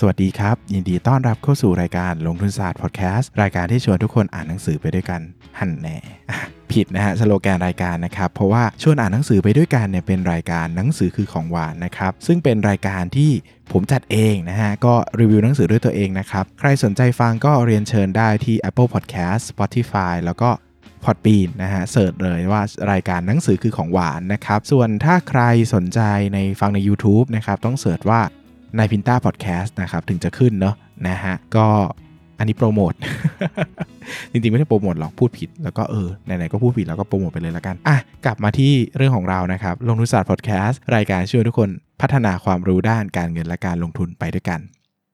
สวัสดีครับ ยินดีต้อนรับเข้าสู่รายการลงทุนศาสตร์พอดแคสต์รายการที่ชวนทุกคนอ่านหนังสือไปด้วยกัน หันแน่ผิดนะฮะสโลแกนรายการนะครับ เพราะว่าชวนอ่านหนังสือไปด้วยกันเนี่ยเป็นรายการหนังสือคือของหวานนะครับ ซึ่งเป็นรายการที่ผมจัดเองนะฮะ ก็รีวิวหนังสือด้วยตัวเองนะครับ ใครสนใจฟังก็เรียนเชิญได้ที่ Apple Podcast Spotify แล้วก็ Podbean นะฮะ search เลยว่ารายการหนังสือคือของหวานนะครับ ส่วนถ้าใครสนใจในฟังใน YouTube นะครับ ต้อง search ว่า นายพินต้าพอดแคสต์นะครับถึงจะขึ้นเนาะนะฮะก็อันนี้โปรโมท จริงๆ ไม่ได้โปรโมทหรอกพูดผิด แล้วก็เออ ไหนๆ ก็พูดผิดแล้วก็โปรโมทไปเลยละกัน อะ กลับมาที่เรื่องของเรานะครับ ลงทุนศาสตร์พอดแคสต์ รายการช่วยทุกคนพัฒนาความรู้ด้านการเงินและการลงทุนไปด้วยกัน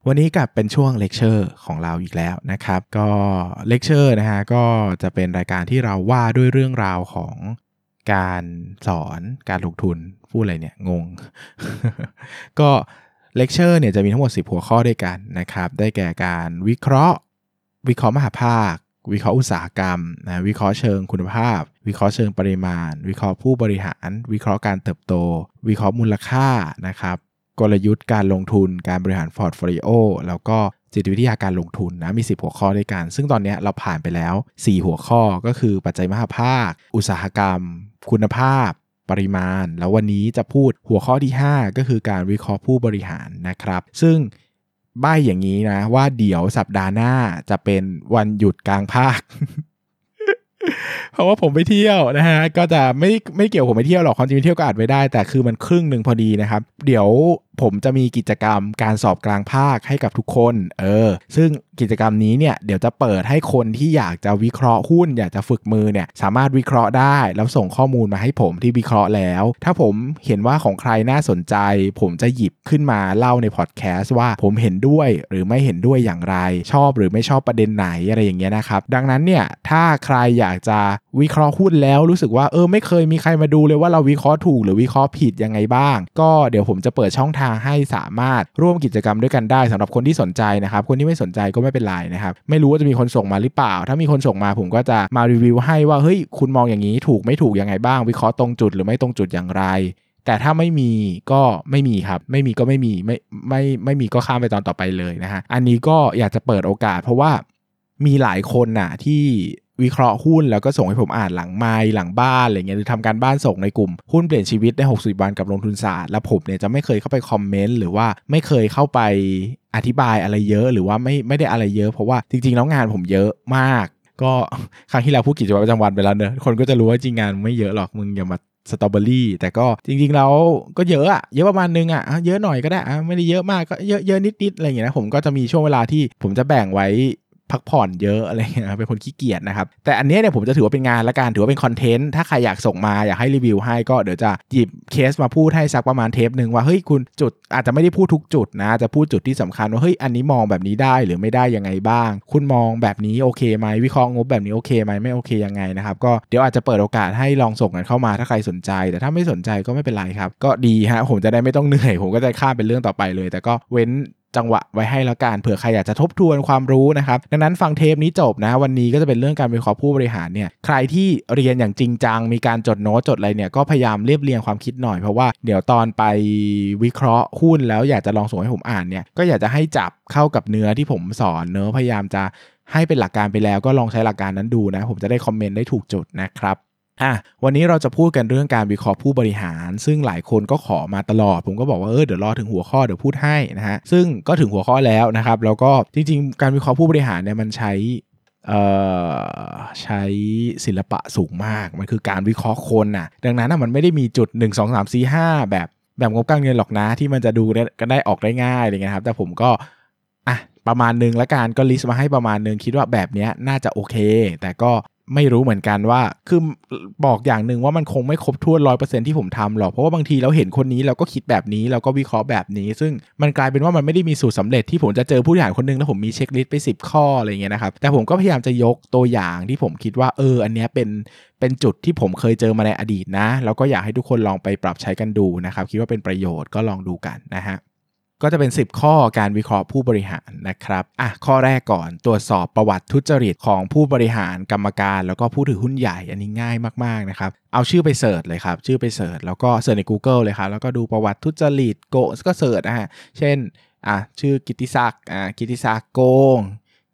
วันนี้กลับเป็นช่วงเลคเชอร์ของเราอีกแล้วนะครับ ก็เลคเชอร์นะฮะ ก็จะเป็นรายการที่เราว่าด้วยเรื่องราวของการสอนการลงทุนพูดอะไรเนี่ยงง ก็ เลคเชอร์เนี่ยจะมีทั้งหมด 10 หัวข้อด้วยกันนะครับ ได้แก่การวิเคราะห์ วิเคราะห์มหาภาค วิเคราะห์อุตสาหกรรมนะวิเคราะห์เชิงคุณภาพ วิเคราะห์เชิงปริมาณ วิเคราะห์ผู้บริหาร วิเคราะห์การเติบโต วิเคราะห์มูลค่านะครับกลยุทธ์การลงทุนการบริหาร portfolio แล้วก็จิตวิทยาการลงทุนนะมี 10 หัวข้อด้วยกัน ซึ่งตอนนี้เราผ่านไปแล้ว 4 หัวข้อก็คือปัจจัยมหาภาค อุตสาหกรรม คุณภาพ ปริมาณ แล้ววันนี้จะพูดหัวข้อที่ 5 ก็คือการวิเคราะห์ผู้บริหารนะครับ ซึ่งใบ้อย่างนี้นะ ว่าเดี๋ยวสัปดาห์หน้าจะเป็นวันหยุดกลางภาค เพราะว่าผมไปเที่ยวนะฮะก็จะไม่ไม่เกี่ยวผมไปเที่ยวหรอกความจริงไปเที่ยวก็อาจไปได้แต่คือมันครึ่งหนึ่งพอดีนะครับ เดี๋ยวผมจะมีกิจกรรมการสอบกลางภาคให้กับทุกคน เออ ซึ่งกิจกรรมนี้เนี่ยเดี๋ยวจะเปิดให้คนที่อยากจะวิเคราะห์หุ้น อยากจะฝึกมือเนี่ยสามารถวิเคราะห์ได้ แล้วส่งข้อมูลมาให้ผมที่วิเคราะห์แล้ว ถ้าผมเห็นว่าของใครน่าสนใจ ผมจะหยิบขึ้นมาเล่าในพอดแคสต์ว่าผมเห็นด้วยหรือไม่เห็นด้วยอย่างไร ชอบหรือไม่ชอบประเด็นไหนอะไรอย่างเงี้ยนะครับ ดังนั้นเนี่ยถ้าใครอยากจะ วิเคราะห์หุ้นแล้วรู้สึกว่าเออไม่เคยมีใครมาดูเลยว่าเราวิเคราะห์ถูกหรือวิเคราะห์ผิดยังไงบ้าง ก็เดี๋ยวผมจะเปิดช่องทางให้สามารถร่วมกิจกรรมด้วยกันได้สำหรับคนที่สนใจนะครับคนที่ไม่สนใจก็ไม่เป็นไรนะครับไม่รู้ว่าจะมีคนส่งมาหรือเปล่า ถ้ามีคนส่งมาผมก็จะมารีวิวให้ว่าเฮ้ยคุณมองอย่างนี้ถูกไม่ถูกยังไงบ้าง วิเคราะห์ตรงจุดหรือไม่ตรงจุดอย่างไร แต่ถ้าไม่มีก็ไม่มีครับ ไม่มีก็ไม่มีไม่ไม่ไม่มีก็ข้ามไปตอนต่อไปเลยนะฮะอันนี้ก็อยากจะเปิดโอกาส เพราะว่ามีหลายคนน่ะที่ วิเคราะห์หุ้นแล้วก็ส่งให้ผมอ่านหลังไมล์หลังบ้านอะไรเงี้ยหรือทำการบ้านส่งในกลุ่มหุ้นเปลี่ยนชีวิตใน60 วันกับลงทุนศาสตร์แล้วผมเนี่ยจะไม่เคยเข้าไปคอมเมนต์หรือว่าไม่เคยเข้าไปอธิบายอะไรเยอะหรือว่าไม่ไม่ได้อะไรเยอะเพราะว่าจริงๆแล้วงานผมเยอะมาก ก็ครั้งที่แล้วพูดกิจวัตรประจำวันไปแล้วเนอะคนก็จะรู้ว่าจริงงานไม่เยอะหรอกมึงอย่ามาสตรอเบอรี่แต่ก็จริงๆแล้วก็เยอะอะเยอะประมาณนึงอะเยอะหน่อยก็ได้อะไม่ได้เยอะมากก็เยอะเยอะนิดๆอะไรอย่างเงี้ยนะผมก็จะมีช่วงเวลาที่ผมจะแบ่งไว้ พักผ่อนเยอะอะไรเงี้ยเป็นคนขี้เกียจนะครับ แต่อันนี้เนี่ยผมจะถือว่าเป็นงานละกันถือว่าเป็นคอนเทนต์ถ้าใครอยากส่งมาอยากให้รีวิวให้ก็เดี๋ยวจะหยิบเคสมาพูดให้สักประมาณเทปหนึ่งว่าเฮ้ยคุณจุดอาจจะไม่ได้พูดทุกจุดนะจะพูดจุดที่สำคัญว่าเฮ้ยอันนี้มองแบบนี้ได้หรือไม่ได้ยังไงบ้าง คุณมองแบบนี้โอเคไหมวิเคราะห์งบแบบนี้โอเคไหมไม่โอเคยังไงนะครับก็เดี๋ยวอาจจะเปิดโอกาสให้ลองส่งกันเข้ามาถ้าใครสนใจ แต่ถ้าไม่สนใจก็ไม่เป็นไรครับ ก็ดีฮะผมจะได้ไม่ต้องเหนื่อย ผมก็จะข้ามเป็นเรื่องต่อไปเลย แต่ก็เว้น จังหวะไว้ให้แล้วกันเผื่อใครอยากจะทบทวนความรู้นะครับ ดังนั้นฟังเทปนี้จบนะ วันนี้ก็จะเป็นเรื่องการวิเคราะห์ผู้บริหารเนี่ยใครที่เรียนอย่างจริงจัง มีการจดโน้ตจดอะไรเนี่ยก็พยายามเรียบเรียงความคิดหน่อยเพราะว่าเดี๋ยวตอนไปวิเคราะห์หุ้นแล้วอยากจะลองส่งให้ผมอ่านเนี่ยก็อยากจะให้จับเข้ากับเนื้อที่ผมสอนเนื้อพยายามจะให้เป็นหลักการไปแล้วก็ลองใช้หลักการนั้นดูนะ ผมจะได้คอมเมนต์ได้ถูกจุดนะครับ อะวันนี้เราจะพูดกันเรื่องการวิเคราะห์ผู้บริหาร ซึ่งหลายคนก็ขอมาตลอด ผมก็บอกว่าเออเดี๋ยวรอถึงหัวข้อเดี๋ยวพูดให้นะฮะซึ่งก็ถึงหัวข้อแล้วนะครับ แล้วก็จริง ๆ การวิเคราะห์ผู้บริหารเนี่ยมันใช้เอ่อใช้ศิลปะสูงมาก มันคือการวิเคราะห์คนน่ะ ดังนั้นมันไม่ได้มีจุด 1 2 3 4 5 แบบแบบงบการเงินหรอกนะที่มันจะดูได้กันได้ออกได้ง่ายอะไรเงี้ยครับ แต่ผมก็อะประมาณนึงละกันก็ list มาให้ประมาณนึงคิดว่าแบบเนี้ยน่าจะโอเค แต่ก็ ไม่รู้เหมือนกันว่า คือบอกอย่างหนึ่งว่ามันคงไม่ครบถ้วนร้อยเปอร์เซ็นต์ที่ผมทำหรอก เพราะว่าบางทีเราเห็นคนนี้เราก็คิดแบบนี้เราก็วิเคราะห์แบบนี้ ซึ่งมันกลายเป็นว่ามันไม่ได้มีสูตรสำเร็จที่ผมจะเจอผู้บริหารคนนึงแล้วผมมี checklist ไป 10 ข้ออะไรเงี้ยนะครับ แต่ผมก็พยายามจะยกตัวอย่างที่ผมคิดว่าเออ อันเนี้ยเป็นเป็นจุดที่ผมเคยเจอมาในอดีตนะ แล้วก็อยากให้ทุกคนลองไปปรับใช้กันดูนะครับ คิดว่าเป็นประโยชน์ก็ลองดูกันนะฮะ ก็จะเป็น 10 ข้อการวิเคราะห์ผู้บริหารนะครับอะข้อแรกก่อนตรวจสอบประวัติทุจริตของผู้บริหารกรรมการ แล้วก็ผู้ถือหุ้นใหญ่อันนี้ง่ายมากๆนะครับเอาชื่อไป search เลยครับชื่อไป search แล้วก็ search ใน Google เลยครับแล้วก็ดูประวัติทุจริตโกงก็ search นะฮะเช่นอะชื่อกิติศักดิ์อ่ากิติศักดิ์โกง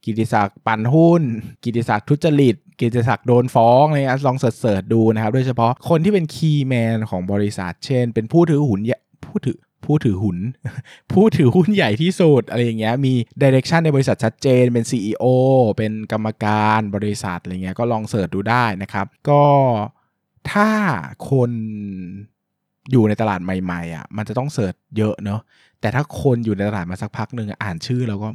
กิติศักดิ์ปั่นหุ้น กิติศักดิ์ทุจริตกิติศักดิ์โดนฟ้องอะไรเงี้ยลอง search ดูนะครับโดยเฉพาะคนที่เป็น key man ของบริษัท เช่น เป็นผู้ถือหุ้นผู้ถือ ผู้ถือหุ้น ผู้ถือหุ้นใหญ่ที่สุดอะไรอย่างเงี้ย มี direction ในบริษัทชัดเจน เป็น CEO เป็นกรรมการบริษัทอะไรเงี้ย ก็ลอง search ดูได้นะครับ ก็ถ้าคน อยู่ในตลาดใหม่ๆอะมันจะต้อง search เยอะเนาะแต่ถ้าคนอยู่ในตลาดมาสักพักหนึ่งอ่านชื่อแล้วก็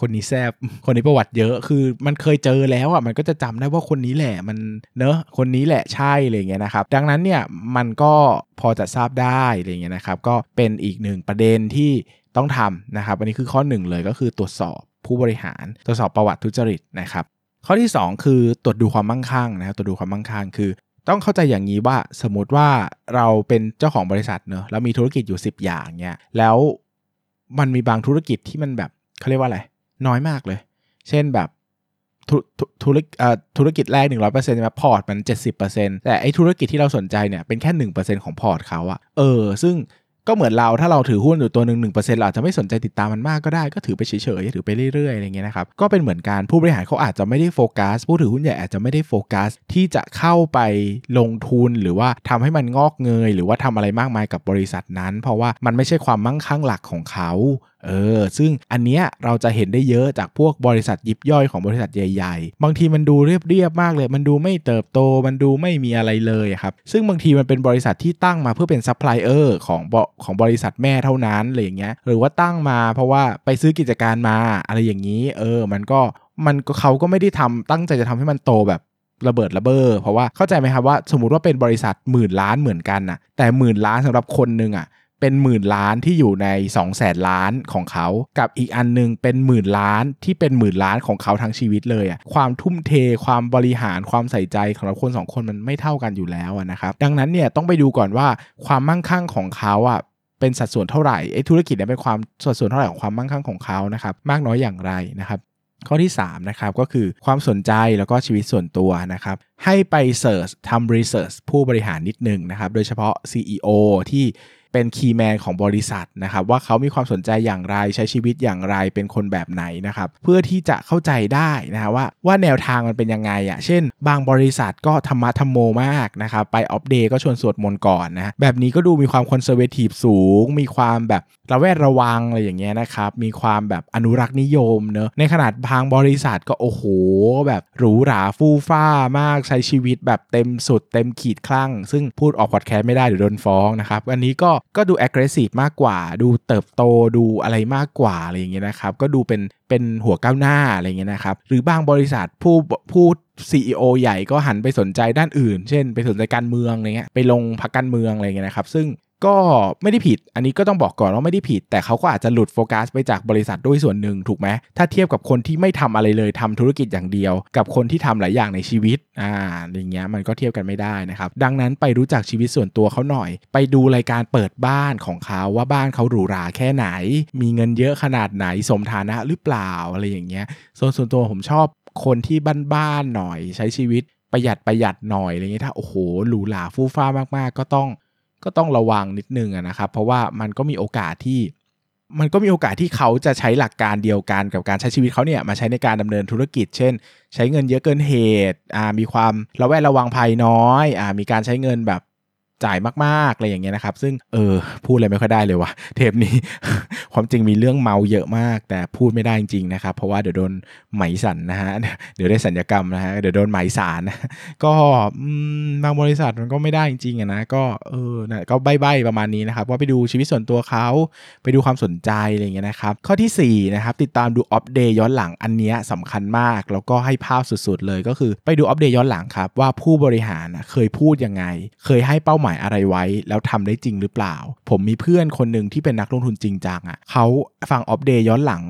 คนนี้แซบคนนี้ประวัติเยอะคือมันเคยเจอแล้วอะมันก็จะจำได้ว่าคนนี้แหละมันเนอะคนนี้แหละใช่อะไรเงี้ยนะครับ ดังนั้นเนี่ยมันก็พอจะทราบได้อะไรเงี้ยนะครับก็เป็นอีกหนึ่งประเด็นที่ต้องทำนะครับ อันนี้คือข้อหนึ่งเลยก็คือตรวจสอบผู้บริหาร ตรวจสอบประวัติทุจริตนะครับข้อที่ 2 คือตรวจดูความมั่งคั่งนะครับตรวจดูความมั่งคั่งคือ ต้องเข้าใจอย่างนี้ว่าสมมติว่าเราเป็นเจ้าของบริษัทเนอะแล้วมีธุรกิจอยู่ 10 อย่างเนี่ยแล้วมันมีบางธุรกิจที่มันแบบเขาเรียกว่าอะไร น้อยมากเลย เช่นแบบธุรกิจธุรกิจแรก 100%ใช่ไหมพอร์ตมัน 70%แต่ไอ้ธุรกิจที่เราสนใจเนี่ยเป็นแค่ 1%ของพอร์ตเขาอะเออ ซึ่ง ก็เหมือนเราถ้าเราถือหุ้นอยู่ตัวหนึ่งหนึ่งเปอร์เซ็นต์เราอาจจะไม่สนใจติดตามมันมากก็ได้ก็ถือไปเฉยๆถือไปเรื่อยๆอะไรเงี้ยนะครับก็เป็นเหมือนการผู้บริหารเขาอาจจะไม่ได้โฟกัสผู้ถือหุ้นใหญ่อาจจะไม่ได้โฟกัสที่จะเข้าไปลงทุนหรือว่าทำให้มันงอกเงย หรือว่าทำอะไรมากมายกับบริษัทนั้น เพราะว่ามันไม่ใช่ความมั่งคั่งหลักของเขา เออซึ่งอันเนี้ยเราจะเห็นได้เยอะจากพวกบริษัทยิบย่อยของบริษัทใหญ่ ๆ บางทีมันดูเรียบๆมากเลย มันดูไม่เติบโตมันดูไม่มีอะไรเลยครับซึ่งบางทีมันเป็นบริษัทที่ตั้งมาเพื่อเป็นซัพพลายเออร์ของของบริษัทแม่เท่านั้นอะไรอย่างเงี้ยหรือว่าตั้งมาเพราะว่าไปซื้อกิจการมาอะไรอย่างนี้เออมันก็มันเขาก็ไม่ได้ทำตั้งใจจะทำให้มันโตแบบระเบิดระเบ้อเพราะว่าเข้าใจไหมครับว่าสมมติว่าเป็นบริษัทหมื่นล้านเหมือนกันน่ะแต่หมื่นล้านสำหรับคนหนึ่งอะ เป็นหมื่นล้านที่อยู่ใน2องแสนล้านของเขา กับอีกอันนึงเป็นหมื่นล้านที่เป็นหมื่นล้านของเขาทั้งชีวิตเลยอะความทุ่มเทความบริหารความใส่ใจของเราคนสองคนมันไม่เท่ากันอยู่แล้วนะครับดังนั้นเนี่ยต้องไปดูก่อนว่าความมั่งคั่งของเขาอะเป็นสัดส่วนเท่าไหร่ไอ้ธุรกิจเนี่ยเป็นความสัดส่วนเท่าไหร่ของความมั่งคั่งของเขานะครับมากน้อยอย่างไรนะครับข้อที่3นะครับก็คือความสนใจแล้วก็ชีวิตส่วนตัวนะครับให้ไป search ทำ research ผู้บริหารนิดนึงนะครับโดยเฉพาะ CEO ที่ เป็น key man ของบริษัทนะครับว่าเขามีความสนใจอย่างไรใช้ชีวิตอย่างไรเป็นคนแบบไหนนะครับเพื่อที่จะเข้าใจได้นะครับว่าว่าแนวทางมันเป็นยังไงอะ่ะเช่น บางบริษัทก็ธรรมะธรรมโมมากนะครับไป off day ก็ชวนสวดมนต์ก่อนนะแบบนี้ก็ดูมีความ conservative สูง มีความแบบระแวดระวังอะไรอย่างเงี้ยนะครับมีความแบบอนุรักษ์นิยมเนอะในขนาดบางบริษัทก็โอ้โห แบบหรูหราฟู่ฟ้ามากใช้ชีวิตแบบเต็มสุดเต็มขีดคลั่ง ซึ่งพูดออกพอดแคสต์ไม่ได้เดี๋ยวโดนฟ้องนะครับอันนี้ก็ก็ดู aggressive มากกว่า ดูเติบโตดูอะไรมากกว่าอะไรอย่างเงี้ยนะครับ ก็ดูเป็นเป็นหัวก้าวหน้าอะไรเงี้ยนะครับ หรือบางบริษัทผู้ผู้ CEO ใหญ่ก็หันไปสนใจด้านอื่น เช่น ไปสนใจการเมืองอะไรเงี้ยไปลงพักการเมืองอะไรเงี้ยนะครับ ซึ่ง ก็ไม่ได้ผิด อันนี้ก็ต้องบอกก่อนว่าไม่ได้ผิด แต่เขาก็อาจจะหลุดโฟกัสไปจากบริษัทด้วยส่วนหนึ่งถูกไหม ถ้าเทียบกับคนที่ไม่ทำอะไรเลยทำธุรกิจอย่างเดียว กับคนที่ทำหลายอย่างในชีวิต อ่า อย่างเงี้ยมันก็เทียบกันไม่ได้นะครับ ดังนั้นไปรู้จักชีวิตส่วนตัวเขาหน่อย ไปดูรายการเปิดบ้านของเขาว่าบ้านเขาหรูหราแค่ไหน มีเงินเยอะขนาดไหน สมฐานะหรือเปล่าอะไรอย่างเงี้ย ส่วนส่วนตัวผมชอบคนที่บ้านๆหน่อยใช้ชีวิตประหยัดประหยัดหน่อยอะไรเงี้ยถ้าโอ้โหหรูหราฟู่ฟ้ามากๆ ก็ต้อง ก็ต้องระวังนิดนึงนะครับ เพราะว่ามันก็มีโอกาสที่ มันก็มีโอกาสที่เขาจะใช้หลักการเดียวกันกับการใช้ชีวิตเขาเนี่ยมาใช้ในการดำเนินธุรกิจ เช่น ใช้เงินเยอะเกินเหตุมีความระแวดระวังภัยน้อยอมีการใช้เงินแบบ จ่ายมากๆอะไรอย่างเงี้ยนะครับ ซึ่งเออพูดอะไรไม่ค่อยได้เลยว่ะเทปนี้ ความจริงมีเรื่องเมาเยอะมาก แต่พูดไม่ได้จริงๆนะครับ เพราะว่าเดี๋ยวโดนไหมสันนะฮะเดี๋ยวได้สัญญกรรมนะฮะเดี๋ยวโดนไหมสารนะก็บางบริษัทมันก็ไม่ได้จริงๆนะก็เออนะก็ใบ้ๆประมาณนี้นะครับ ว่าไปดูชีวิตส่วนตัวเขาไปดูความสนใจอะไรเงี้ยนะครับ ข้อที่4นะครับติดตามดูอัปเดตย้อนหลังอันเนี้ยสำคัญมาก แล้วก็ให้ภาพสุดๆเลยก็คือไปดูอัปเดตย้อนหลังครับว่าผู้บริหารเคยพูดยังไง เคยให้เป้าหมายอะไรไว้ แล้วทำได้จริงหรือเปล่า ผมมีเพื่อนคนหนึ่งที่เป็นนักลงทุนจริงจังอะเขาฟังอัปเดตย้อนหลัง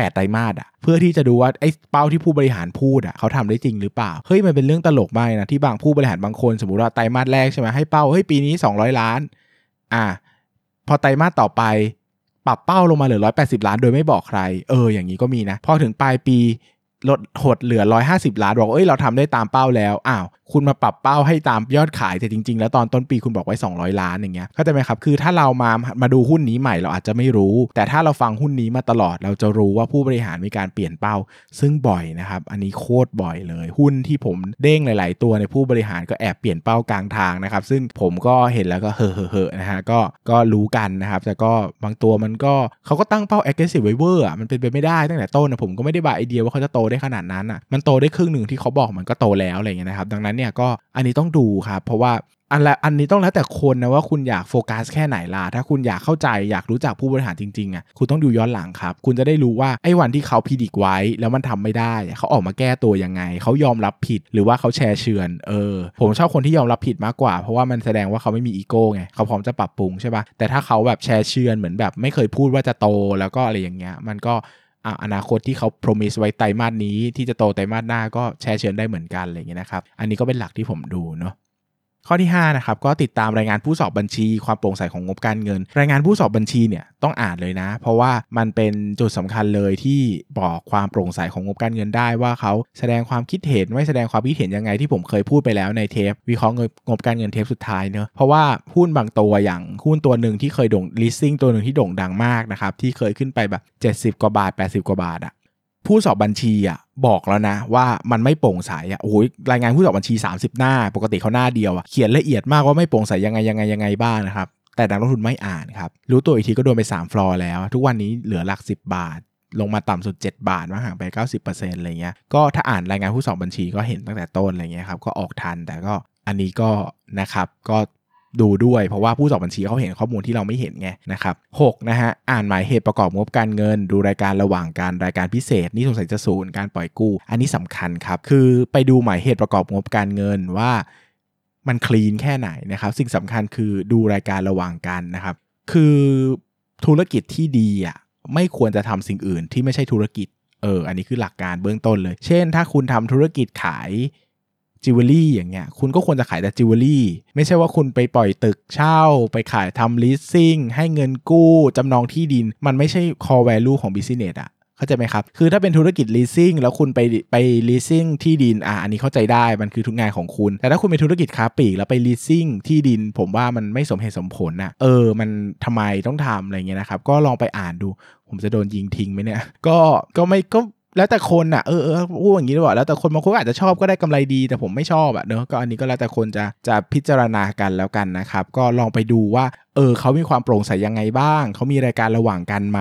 8ไตรมาสอะเพื่อที่จะดูว่าไอ้เป้าที่ผู้บริหารพูดอะเขาทำได้จริงหรือเปล่าเฮ้ยมันเป็นเรื่องตลกมากนะที่บางผู้บริหารบางคนสมมติว่าไตรมาสแรกใช่ไหมให้เป้าเฮ้ยปีนี้ 200 ล้าน อะพอไตรมาสต่อไปปรับเป้าลงมาเหลือ 180 ล้านโดยไม่บอกใคร เออ อย่างนี้ก็มีนะ พอถึงปลายปีลดหดเหลือ 150 ล้าน บอกเอ้ย เราทำได้ตามเป้าแล้ว อ้าว คุณมาปรับเป้าให้ตามยอดขายแต่จริง ๆ แล้วตอนต้นปีคุณบอกไว้ 200 ล้านอย่างเงี้ยเข้าใจไหมครับคือถ้าเรามามาดูหุ้นนี้ใหม่เราอาจจะไม่รู้ แต่ถ้าเราฟังหุ้นนี้มาตลอดเราจะรู้ว่าผู้บริหารมีการเปลี่ยนเป้า ซึ่งบ่อยนะครับอันนี้โคตรบ่อยเลย หุ้นที่ผมเด้งหลาย ๆ ตัวในผู้บริหารก็แอบเปลี่ยนเป้ากลางทางนะครับซึ่งผมก็เห็นแล้วก็เฮ่อๆนะฮะก็ก็รู้กันนะครับแต่ก็บางตัวมันก็เขาก็ตั้งเป้า aggressive ไว้เวอร์อะมันเป็นไปไม่ได้ตั้งแต่ต้นนะผมก็ไม่ได้ buy idea ว่าเขาจะโตได้ขนาดนั้นอะมันโตได้ครึ่งหนึ่งที่เขาบอกมันก็โตแล้วอะไรเงี้ยนะครับดังนั้นเนี่ยก็อันนี้ต้องดูครับเพราะว่าอันละอันนี้ต้องแล้วแต่คนนะว่าคุณอยากโฟกัสแค่ไหนล่ะถ้าคุณอยากเข้าใจอยากรู้จักผู้บริหารจริงๆอะคุณต้องดูย้อนหลังครับ คุณจะได้รู้ว่าไอ้วันที่เขา predict ไว้ แล้วมันทำไม่ได้ เขาออกมาแก้ตัวยังไง เขายอมรับผิดหรือว่าเขาแชร์เชือนเออผมชอบคนที่ยอมรับผิดมากกว่า เพราะว่ามันแสดงว่าเขาไม่มีอีโก้ไงเขาพร้อมจะปรับปรุงใช่ปะแต่ถ้าเขาแบบแชร์เชือนเหมือนแบบไม่เคยพูดว่าจะโตแล้วก็อะไรอย่างเงี้ยมันก็ อนาคตที่เขา promise ไว้ไตรมาสนี้ที่จะโตไตรมาสหน้าก็แชเชือนได้เหมือนกันอะไรอย่างเงี้ยนะครับ อันนี้ก็เป็นหลักที่ผมดูเนาะ ข้อที่5นะครับก็ติดตามรายงานผู้สอบบัญชี ความโปร่งใสของงบการเงิน รายงานผู้สอบบัญชีเนี่ยต้องอ่านเลยนะ เพราะว่ามันเป็นจุดสำคัญเลยที่บอกความโปร่งใสของงบการเงินได้ว่าเขาแสดงความคิดเห็นไม่แสดงความคิดเห็นยังไงที่ผมเคยพูดไปแล้วในเทป วิเคราะห์งบการเงินเทปสุดท้ายเนอะเพราะว่าหุ้นบางตัวอย่างหุ้นตัวหนึ่งที่เคยโด่ง leasing ตัวหนึ่งที่โด่งดังมากนะครับที่เคยขึ้นไปแบบ70 กว่าบาท 80 กว่าบาทอะผู้สอบบัญชีอะ บอกแล้วนะ ว่ามันไม่โปร่งใสอะโอ้ยรายงานผู้สอบบัญชี 30 หน้า ปกติเขาหน้าเดียวอะเขียนละเอียดมากว่าไม่โปร่งใสยังไงยังไงยังไงบ้างนะครับแต่นักลงทุนไม่อ่านครับรู้ตัวอีกทีก็โดนไป 3 ฟลอร์แล้ว ทุกวันนี้เหลือหลัก 10 บาทลงมาต่ำสุด 7 บาทมาห่างไป 90%อะไรเงี้ย ก็ถ้าอ่านรายงานผู้สอบบัญชีก็เห็นตั้งแต่ต้นอะไรเงี้ยครับ ก็ออกทันแต่ก็อันนี้ก็นะครับ ก็ ดูด้วย เพราะว่าผู้สอบบัญชีเขาเห็นข้อมูลที่เราไม่เห็นไงนะครับหกนะฮะอ่านหมายเหตุประกอบงบการเงิน ดูรายการระหว่างการรายการพิเศษ นี่สงสัยจะศูนย์การปล่อยกู้ อันนี้สำคัญครับ คือไปดูหมายเหตุประกอบงบการเงินว่ามัน clean แค่ไหนนะครับสิ่งสำคัญคือดูรายการระหว่างกันนะครับ คือธุรกิจที่ดีอะไม่ควรจะทำสิ่งอื่นที่ไม่ใช่ธุรกิจเอออันนี้คือหลักการเบื้องต้นเลย เช่น ถ้าคุณทำธุรกิจขาย จิวเวลรี่อย่างเงี้ยคุณก็ควรจะขายแต่จิวเวลรี่ไม่ใช่ว่าคุณไปปล่อยตึกเช่า ไปขายทำ leasing ให้เงินกู้จำนองที่ดิน มันไม่ใช่ core value ของ business อะเข้าใจไหมครับ คือถ้าเป็นธุรกิจ leasing แล้วคุณไปไป leasing ที่ดิน อะ อันนี้เข้าใจได้ มันคือทุกงานของคุณ แต่ถ้าคุณเป็นธุรกิจค้าปลีกแล้วไป leasing ที่ดิน ผมว่ามันไม่สมเหตุสมผลนะเออ มันทำไมต้องทำอะไรเงี้ยนะครับ ก็ลองไปอ่านดู ผมจะโดนยิงทิ้งไหมเนี่ย ก็ ก็ไม่ ก็ แล้วแต่คนอะเออเออพูดอย่างนี้ดีกว่าแล้วแต่คนบางคนอาจจะชอบก็ได้กำไรดี แต่ผมไม่ชอบอะเนอะก็อันนี้ก็แล้วแต่คนจะจะพิจารณากันแล้วกันนะครับ ก็ลองไปดูว่าเออเขามีความโปร่งใสยังไงบ้าง เขามีรายการระหว่างกันไหม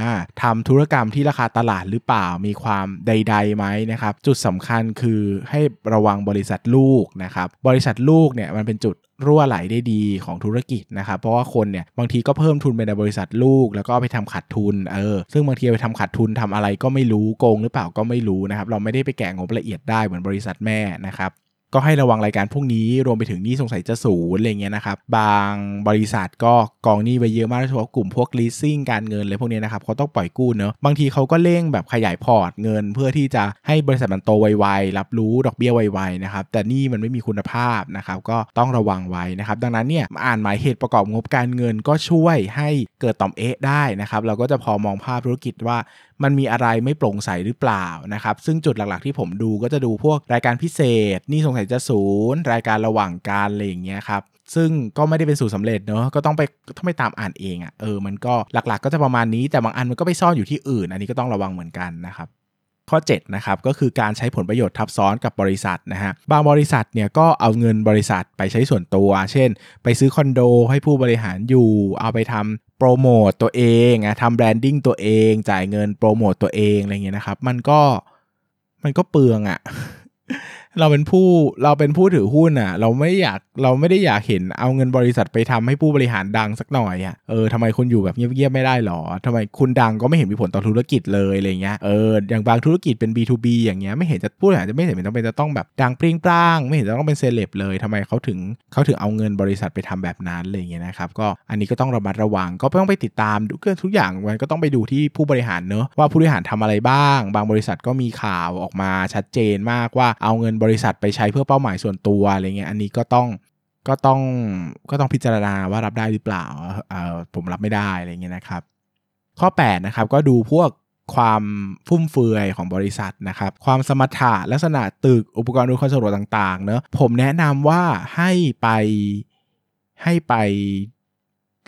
อ่าทำธุรกรรมที่ราคาตลาดหรือเปล่า มีความใดๆไหมนะครับ จุดสำคัญคือให้ระวังบริษัทลูกนะครับ บริษัทลูกเนี่ยมันเป็นจุดรั่วไหลได้ดีของธุรกิจนะครับ เพราะว่าคนเนี่ยบางทีก็เพิ่มทุนไปในบริษัทลูก แล้วก็ไปทำขาดทุนเออซึ่งบางทีไปทำขาดทุนทำอะไรก็ไม่รู้โกงหรือเปล่าก็ไม่รู้นะครับ เราไม่ได้ไปแกะงบละเอียดได้เหมือนบริษัทแม่นะครับ ก็ให้ระวังรายการพวกนี้รวมไปถึงหนี้สงสัยจะศูนย์อะไรเงี้ยนะครับ บางบริษัทก็กองหนี้ไว้เยอะมากโดยเฉพาะกลุ่มพวก leasing การเงินอะไรพวกนี้นะครับเขาต้องปล่อยกู้เนอะบางทีเขาก็เร่งแบบขยายพอร์ตเงิน เพื่อที่จะให้บริษัทมันโตไวๆรับรู้ดอกเบี้ยไวๆนะครับแต่นี่มันไม่มีคุณภาพนะครับก็ต้องระวังไว้นะครับดังนั้นเนี่ยอ่านหมายเหตุประกอบงบการเงินก็ช่วยให้เกิดต่อมเอะได้นะครับเราก็จะพอมองภาพธุรกิจว่า มันมีอะไรไม่โปร่งใสหรือเปล่านะครับซึ่งจุดหลักๆที่ผมดูก็จะดูพวกรายการพิเศษ นี่สงสัยจะศูนย์ รายการระหว่างกันอะไรอย่างเงี้ยครับซึ่งก็ไม่ได้เป็นสูตรสำเร็จเนอะก็ต้องไปต้องไปตามอ่านเองอะ่ะเออมันก็หลักๆ ก็จะประมาณนี้แต่บางอันมันก็ไปซ่อนอยู่ที่อื่น อันนี้ก็ต้องระวังเหมือนกันนะครับข้อ7นะครับก็คือการใช้ผลประโยชน์ทับซ้อนกับบริษัทนะฮะบางบริษัทเนี่ยก็เอาเงินบริษัทไปใช้ส่วนตัว เช่น ไปซื้อคอนโดให้ผู้บริหารอยู่ เอาไปทำ โปรโมตตัวเองอะทำ branding ตัวเอง จ่ายเงินโปรโมตตัวเองอะไรเงี้ยนะครับ มันก็มันก็เปลืองอะ เราเป็นผู้เราเป็นผู้ถือหุ้นอะ เราไม่อยากเราไม่ได้อยากเห็นเอาเงินบริษัทไปทำให้ผู้บริหารดังสักหน่อยอะเออทำไมคุณอยู่แบบเงียบๆไม่ได้หรอทำไมคุณดังก็ไม่เห็นมีผลต่อธุรกิจเลยอะไรเงี้ยเอออย่างบางธุรกิจเป็น B2B อย่างเงี้ยไม่เห็นจะผู้บริหารจะไม่เห็นต้องเป็นจะต้องแบบดังปริ้งปร้าง ไม่เห็นจะต้องเป็นเซเลบเลยทำไมเขาถึงเขาถึงเอาเงินบริษัทไปทำแบบนั้นอะไรเงี้ยนะครับก็อันนี้ก็ต้องระมัดระวังก็ต้องไปติดตามทุกอย่างมันก็ต้องไปดูที่ผู้บริหารเนอะว่าผู้บริหารทำอะไรบ้าง บางบริษัทก็มีข่าวออกมาชัดเจนมากว่าเอาเงินบริษัทไปใช้เพื่อเป้าหมายส่วนตัวอะไรเงี้ยอันนี้ก็ต้องก็ต้องก็ต้องพิจารณาว่ารับได้หรือเปล่าเออผมรับไม่ได้อะไรเงี้ยนะครับ ข้อ8นะครับก็ดูพวกความฟุ่มเฟือยของบริษัทนะครับ ความสมรรถะลักษณะตึกอุปกรณ์ดูความสะดวต่างๆเนอะผมแนะนำว่าให้ไปให้ไป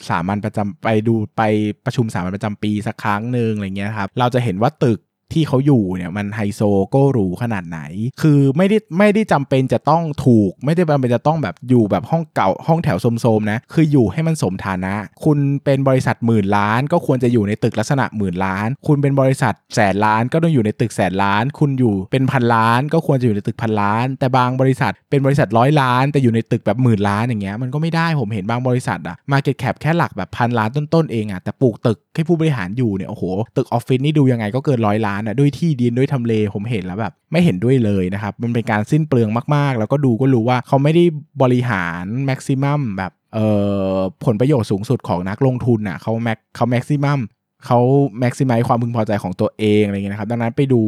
สามัญประจำไปดูไปประชุมสามัญประจำปีสักครั้งหนึ่งอะไรเงี้ยครับ เราจะเห็นว่าตึก ที่เขาอยู่เนี่ยมันไฮโซก้หรูขนาดไหน คือไม่ได้ไม่ได้จำเป็นจะต้องถูก ไม่ได้จำเป็นจะต้องแบบอยู่แบบห้องเก่าห้องแถวโสมๆนะ คืออยู่ให้มันสมฐานะ คุณเป็นบริษัทหมื่นล้าน ก็ควรจะอยู่ในตึกลักษณะหมื่นล้าน คุณเป็นบริษัทแสนล้านก็ต้องอยู่ในตึกแสนล้าน คุณอยู่เป็นพันล้าน ก็ควรจะอยู่ในตึกพันล้าน แต่บางบริษัทเป็นบริษัทร้อยล้าน แต่อยู่ในตึกแบบหมื่นล้านอย่างเงี้ยมันก็ไม่ได้ผมเห็นบางบริษัทอะมาเก็ตแคปแค่หลักแบบพันล้านต้นๆเองอะแต่ปลูกตึกให้ผู้บริหารอยู่เนี่ยโอ้โหตึกออฟฟิศนี่ดูยังไงก็เกินร้อยล้านอะด้วยที่ดินด้วยทำเลผมเห็นแล้วแบบไม่เห็นด้วยเลยนะครับ มันเป็นการสิ้นเปลืองมากๆ แล้วก็ดูก็รู้ว่าเขาไม่ได้บริหารแม็กซิมัมแบบเอ่อผลประโยชน์สูงสุดของนักลงทุนอะเขาแม็กเขาแม็กซิมัมเขาแม็กซิมัยความพึงพอใจของตัวเองอะไรเงี้ยนะครับ ดังนั้นไปดู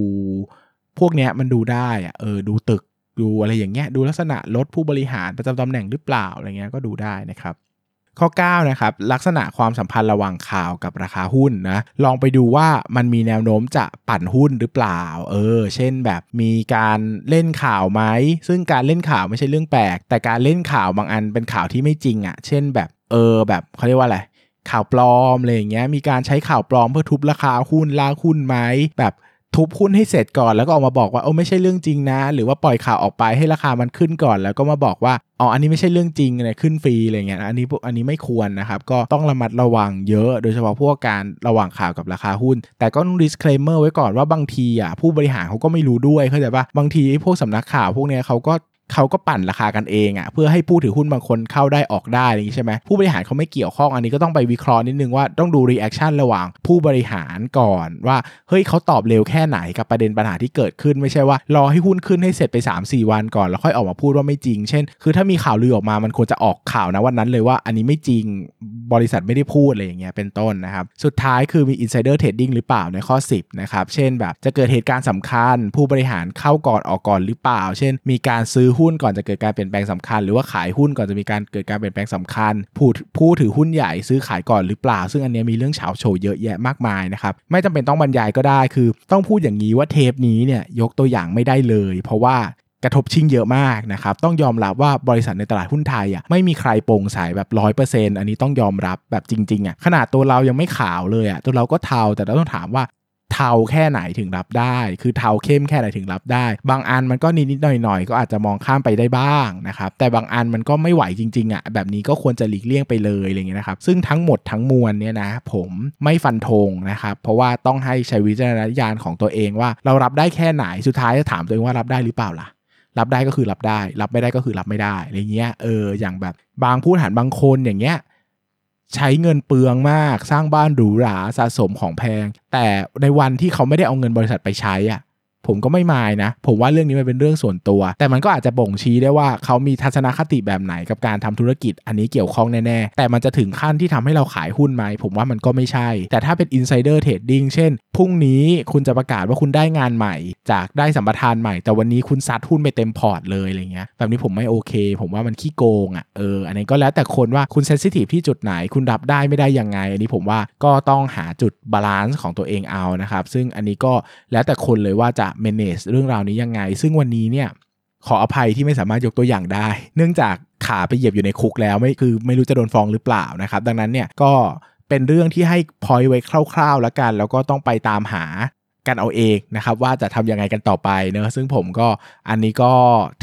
พวกเนี้ยมันดูได้อะเออดูตึกดูอะไรอย่างเงี้ยดูลักษณะรถผู้บริหารประจำตำแหน่งหรือเปล่าอะไรเงี้ยก็ดูได้นะครับ ข้อ9นะครับลักษณะความสัมพันธ์ระหว่างข่าวกับราคาหุ้นนะลองไปดูว่ามันมีแนวโน้มจะปั่นหุ้นหรือเปล่า เออ เช่นแบบมีการเล่นข่าวไหมซึ่งการเล่นข่าวไม่ใช่เรื่องแปลก แต่การเล่นข่าวบางอันเป็นข่าวที่ไม่จริงอะ่ะ เช่นแบบเออแบบเขาเรียกว่าอะไรข่าวปลอมอะไรอย่างเงี้ยมีการใช้ข่าวปลอมเพื่อทุบราคาหุ้นลากหุ้นไหมแบบ ทุบหุ้นให้เสร็จก่อนแล้วก็ออกมาบอกว่าโอ้ไม่ใช่เรื่องจริงนะ หรือว่าปล่อยข่าวออกไปให้ราคามันขึ้นก่อน แล้วก็มาบอกว่าอ๋ออันนี้ไม่ใช่เรื่องจริงเลยขึ้นฟรีอะไรเงี้ยอันนี้อันนี้ไม่ควรนะครับ ก็ต้องระมัดระวังเยอะ โดยเฉพาะพวกการระหว่างข่าวกับราคาหุ้น แต่ก็ต้อง disclaimer ไว้ก่อนว่าบางทีอะผู้บริหารเขาก็ไม่รู้ด้วยเข้าใจปะบางทีพวกสำนักข่าวพวกเนี้ยเขาก็ เขาก็ปั่นราคากันเองอะ่ะเพื่อให้ผู้ถือหุ้นบางคนเข้าได้ออกได้อย่างนี้ใช่ไหมผู้บริหารเขาไม่เกี่ยวข้องอันนี้ก็ต้องไปวิเคราะห์นิดนึงว่าต้องดู reaction ระหว่างผู้บริหารก่อนว่าเฮ้ยเขาตอบเร็วแค่ไหนกับประเด็นปัญหาที่เกิดขึ้นไม่ใช่ว่า รอให้หุ้นขึ้นให้เสร็จไป 3-4 วันก่อนแล้วค่อยออกมาพูดว่าไม่จริง เช่น คือถ้ามีข่าวลือออกมามันควรจะออกข่าวนะวันนั้นเลยว่าอันนี้ไม่จริงบริษัทไม่ได้พูดอะไรอย่างเงี้ยเป็นต้นนะครับสุดท้ายคือมี insider trading หรือเปล่าในข้อ 10นะครับเช่นแบบจะเกิดเหตุการณ์สำคัญ ผู้บริหารเข้าก่อนออกก่อนหรือเปล่า เช่น มีการซื้อหุุ้นก่อนจะเกิดการเปลี่ยนแปลงสำคัญ หรือว่าขายหุ้นก่อนจะมีการเกิดการเปลี่ยนแปลงสำคัญ ผู้ผู้ถือหุ้นใหญ่ซื้อขายก่อนหรือเปล่า ซึ่งอันนี้มีเรื่องเฉาโชว์เยอะแยะมากมายนะครับไม่จำเป็นต้องบรรยายก็ได้คือ ต้องพูดอย่างนี้ว่าเทปนี้เนี่ยยกตัวอย่างไม่ได้เลย เพราะว่ากระทบชิงเยอะมากนะครับต้องยอมรับว่าบริษัทในตลาดหุ้นไทยอะไม่มีใครโปร่งใสแบบร้อยเปอร์เซ็นต์อันนี้ต้องยอมรับแบบจริงๆอะขนาดตัวเรายังไม่ขาวเลยอะตัวเราก็เทาแต่เราต้องถามว่า เทาแค่ไหนถึงรับได้ คือเทาเข้มแค่ไหนถึงรับได้ บางอันมันก็นิดๆหน่อยๆก็อาจจะมองข้ามไปได้บ้างนะครับแต่บางอันมันก็ไม่ไหวจริงๆอะแบบนี้ก็ควรจะหลีกเลี่ยงไปเลยอะไรเงี้ยนะครับซึ่งทั้งหมดทั้งมวลเนี่ยนะผมไม่ฟันธงนะครับเพราะว่าต้องให้ใช้วิจารณญาณของตัวเองว่า เรารับได้แค่ไหนสุดท้ายจะถามตัวเองว่ารับได้หรือเปล่าล่ะรับได้ก็คือรับได้ รับไม่ได้ก็คือรับไม่ได้อะไรเงี้ยเอออย่างแบบบางผู้หารบางคนอย่างเงี้ย ใช้เงินเปลืองมาก สร้างบ้านหรูหราสะสมของแพง แต่ในวันที่เขาไม่ได้เอาเงินบริษัทไปใช้อะ ผมก็ไม่มายนะ ผมว่าเรื่องนี้มันเป็นเรื่องส่วนตัว แต่มันก็อาจจะบ่งชี้ได้ว่าเขามีทัศนคติแบบไหนกับการทำธุรกิจ อันนี้เกี่ยวข้องแน่ๆ แต่มันจะถึงขั้นที่ทำให้เราขายหุ้นไหม ผมว่ามันก็ไม่ใช่ แต่ถ้าเป็น insider trading เช่น พรุ่งนี้คุณจะประกาศว่าคุณได้งานใหม่ จากได้สัมปทานใหม่ แต่วันนี้คุณซัดหุ้นไปเต็มพอร์ตเลยอะไรเงี้ย แบบนี้ผมไม่โอเค ผมว่ามันขี้โกงอะ เออ อันนี้ก็แล้วแต่คนว่าคุณ sensitive ที่จุดไหน คุณรับได้ไม่ได้ยังไง อันนี้ผมว่าก็ต้องหาจุด balance ของตัวเองเอานะครับ ซึ่งอันนี้ก็แล้วแต่คนเลยว่าจะ manage เรื่องราวนี้ยังไง ซึ่งวันนี้เนี่ยขออภัยที่ไม่สามารถยกตัวอย่างได้ เนื่องจากขาไปเหยียบอยู่ในคุกแล้วไม่คือไม่รู้จะโดนฟ้องหรือเปล่านะครับ ดังนั้นเนี่ยก็เป็นเรื่องที่ให้พอยไว้คร่าวๆแล้วกัน แล้วก็ต้องไปตามหากันเอาเองนะครับ ว่าจะทำยังไงกันต่อไปเนอะซึ่งผมก็อันนี้ก็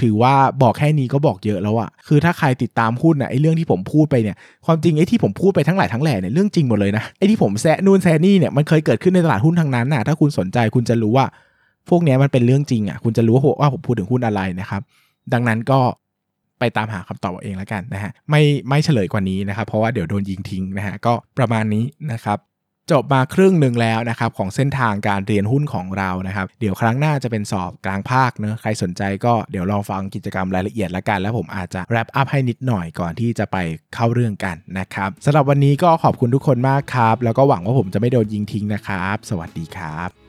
ถือว่าบอกแค่นี้ก็บอกเยอะแล้วอะคือถ้าใครติดตามหุ้นอะไอ้เรื่องที่ผมพูดไปเนี่ยความจริงไอ้ที่ผมพูดไปทั้งหลายทั้งแหล่เนี่ยเรื่องจริงหมดเลยนะไอ้ที่ผมแซะนู่นแซะนี่เนี่ยมันเคยเกิดขึ้นในตลาดหุ้นทั้งนั้นนะถ้าคุณสนใจคุณจะรู้ว่า พวกนี้มันเป็นเรื่องจริงอะคุณจะรู้ว่าผมพูดถึงหุ้นอะไรนะครับ ดังนั้นก็ไปตามหาคำตอบเอาเองแล้วกันนะฮะไม่ไม่เฉลยกว่านี้นะครับ เพราะว่าเดี๋ยวโดนยิงทิ้งนะฮะก็ประมาณนี้นะครับจบมาครึ่งหนึ่งแล้วนะครับของเส้นทางการเรียนหุ้นของเรานะครับ เดี๋ยวครั้งหน้าจะเป็นสอบกลางภาคเนะใครสนใจก็เดี๋ยวลองฟังกิจกรรมรายละเอียดละกัน แล้วผมอาจจะแรปอัพให้นิดหน่อยก่อนที่จะไปเข้าเรื่องกันนะครับสำหรับวันนี้ก็ขอบคุณทุกคนมากครับ แล้วก็หวังว่าผมจะไม่โดนยิงทิ้งนะครับ สวัสดีครับ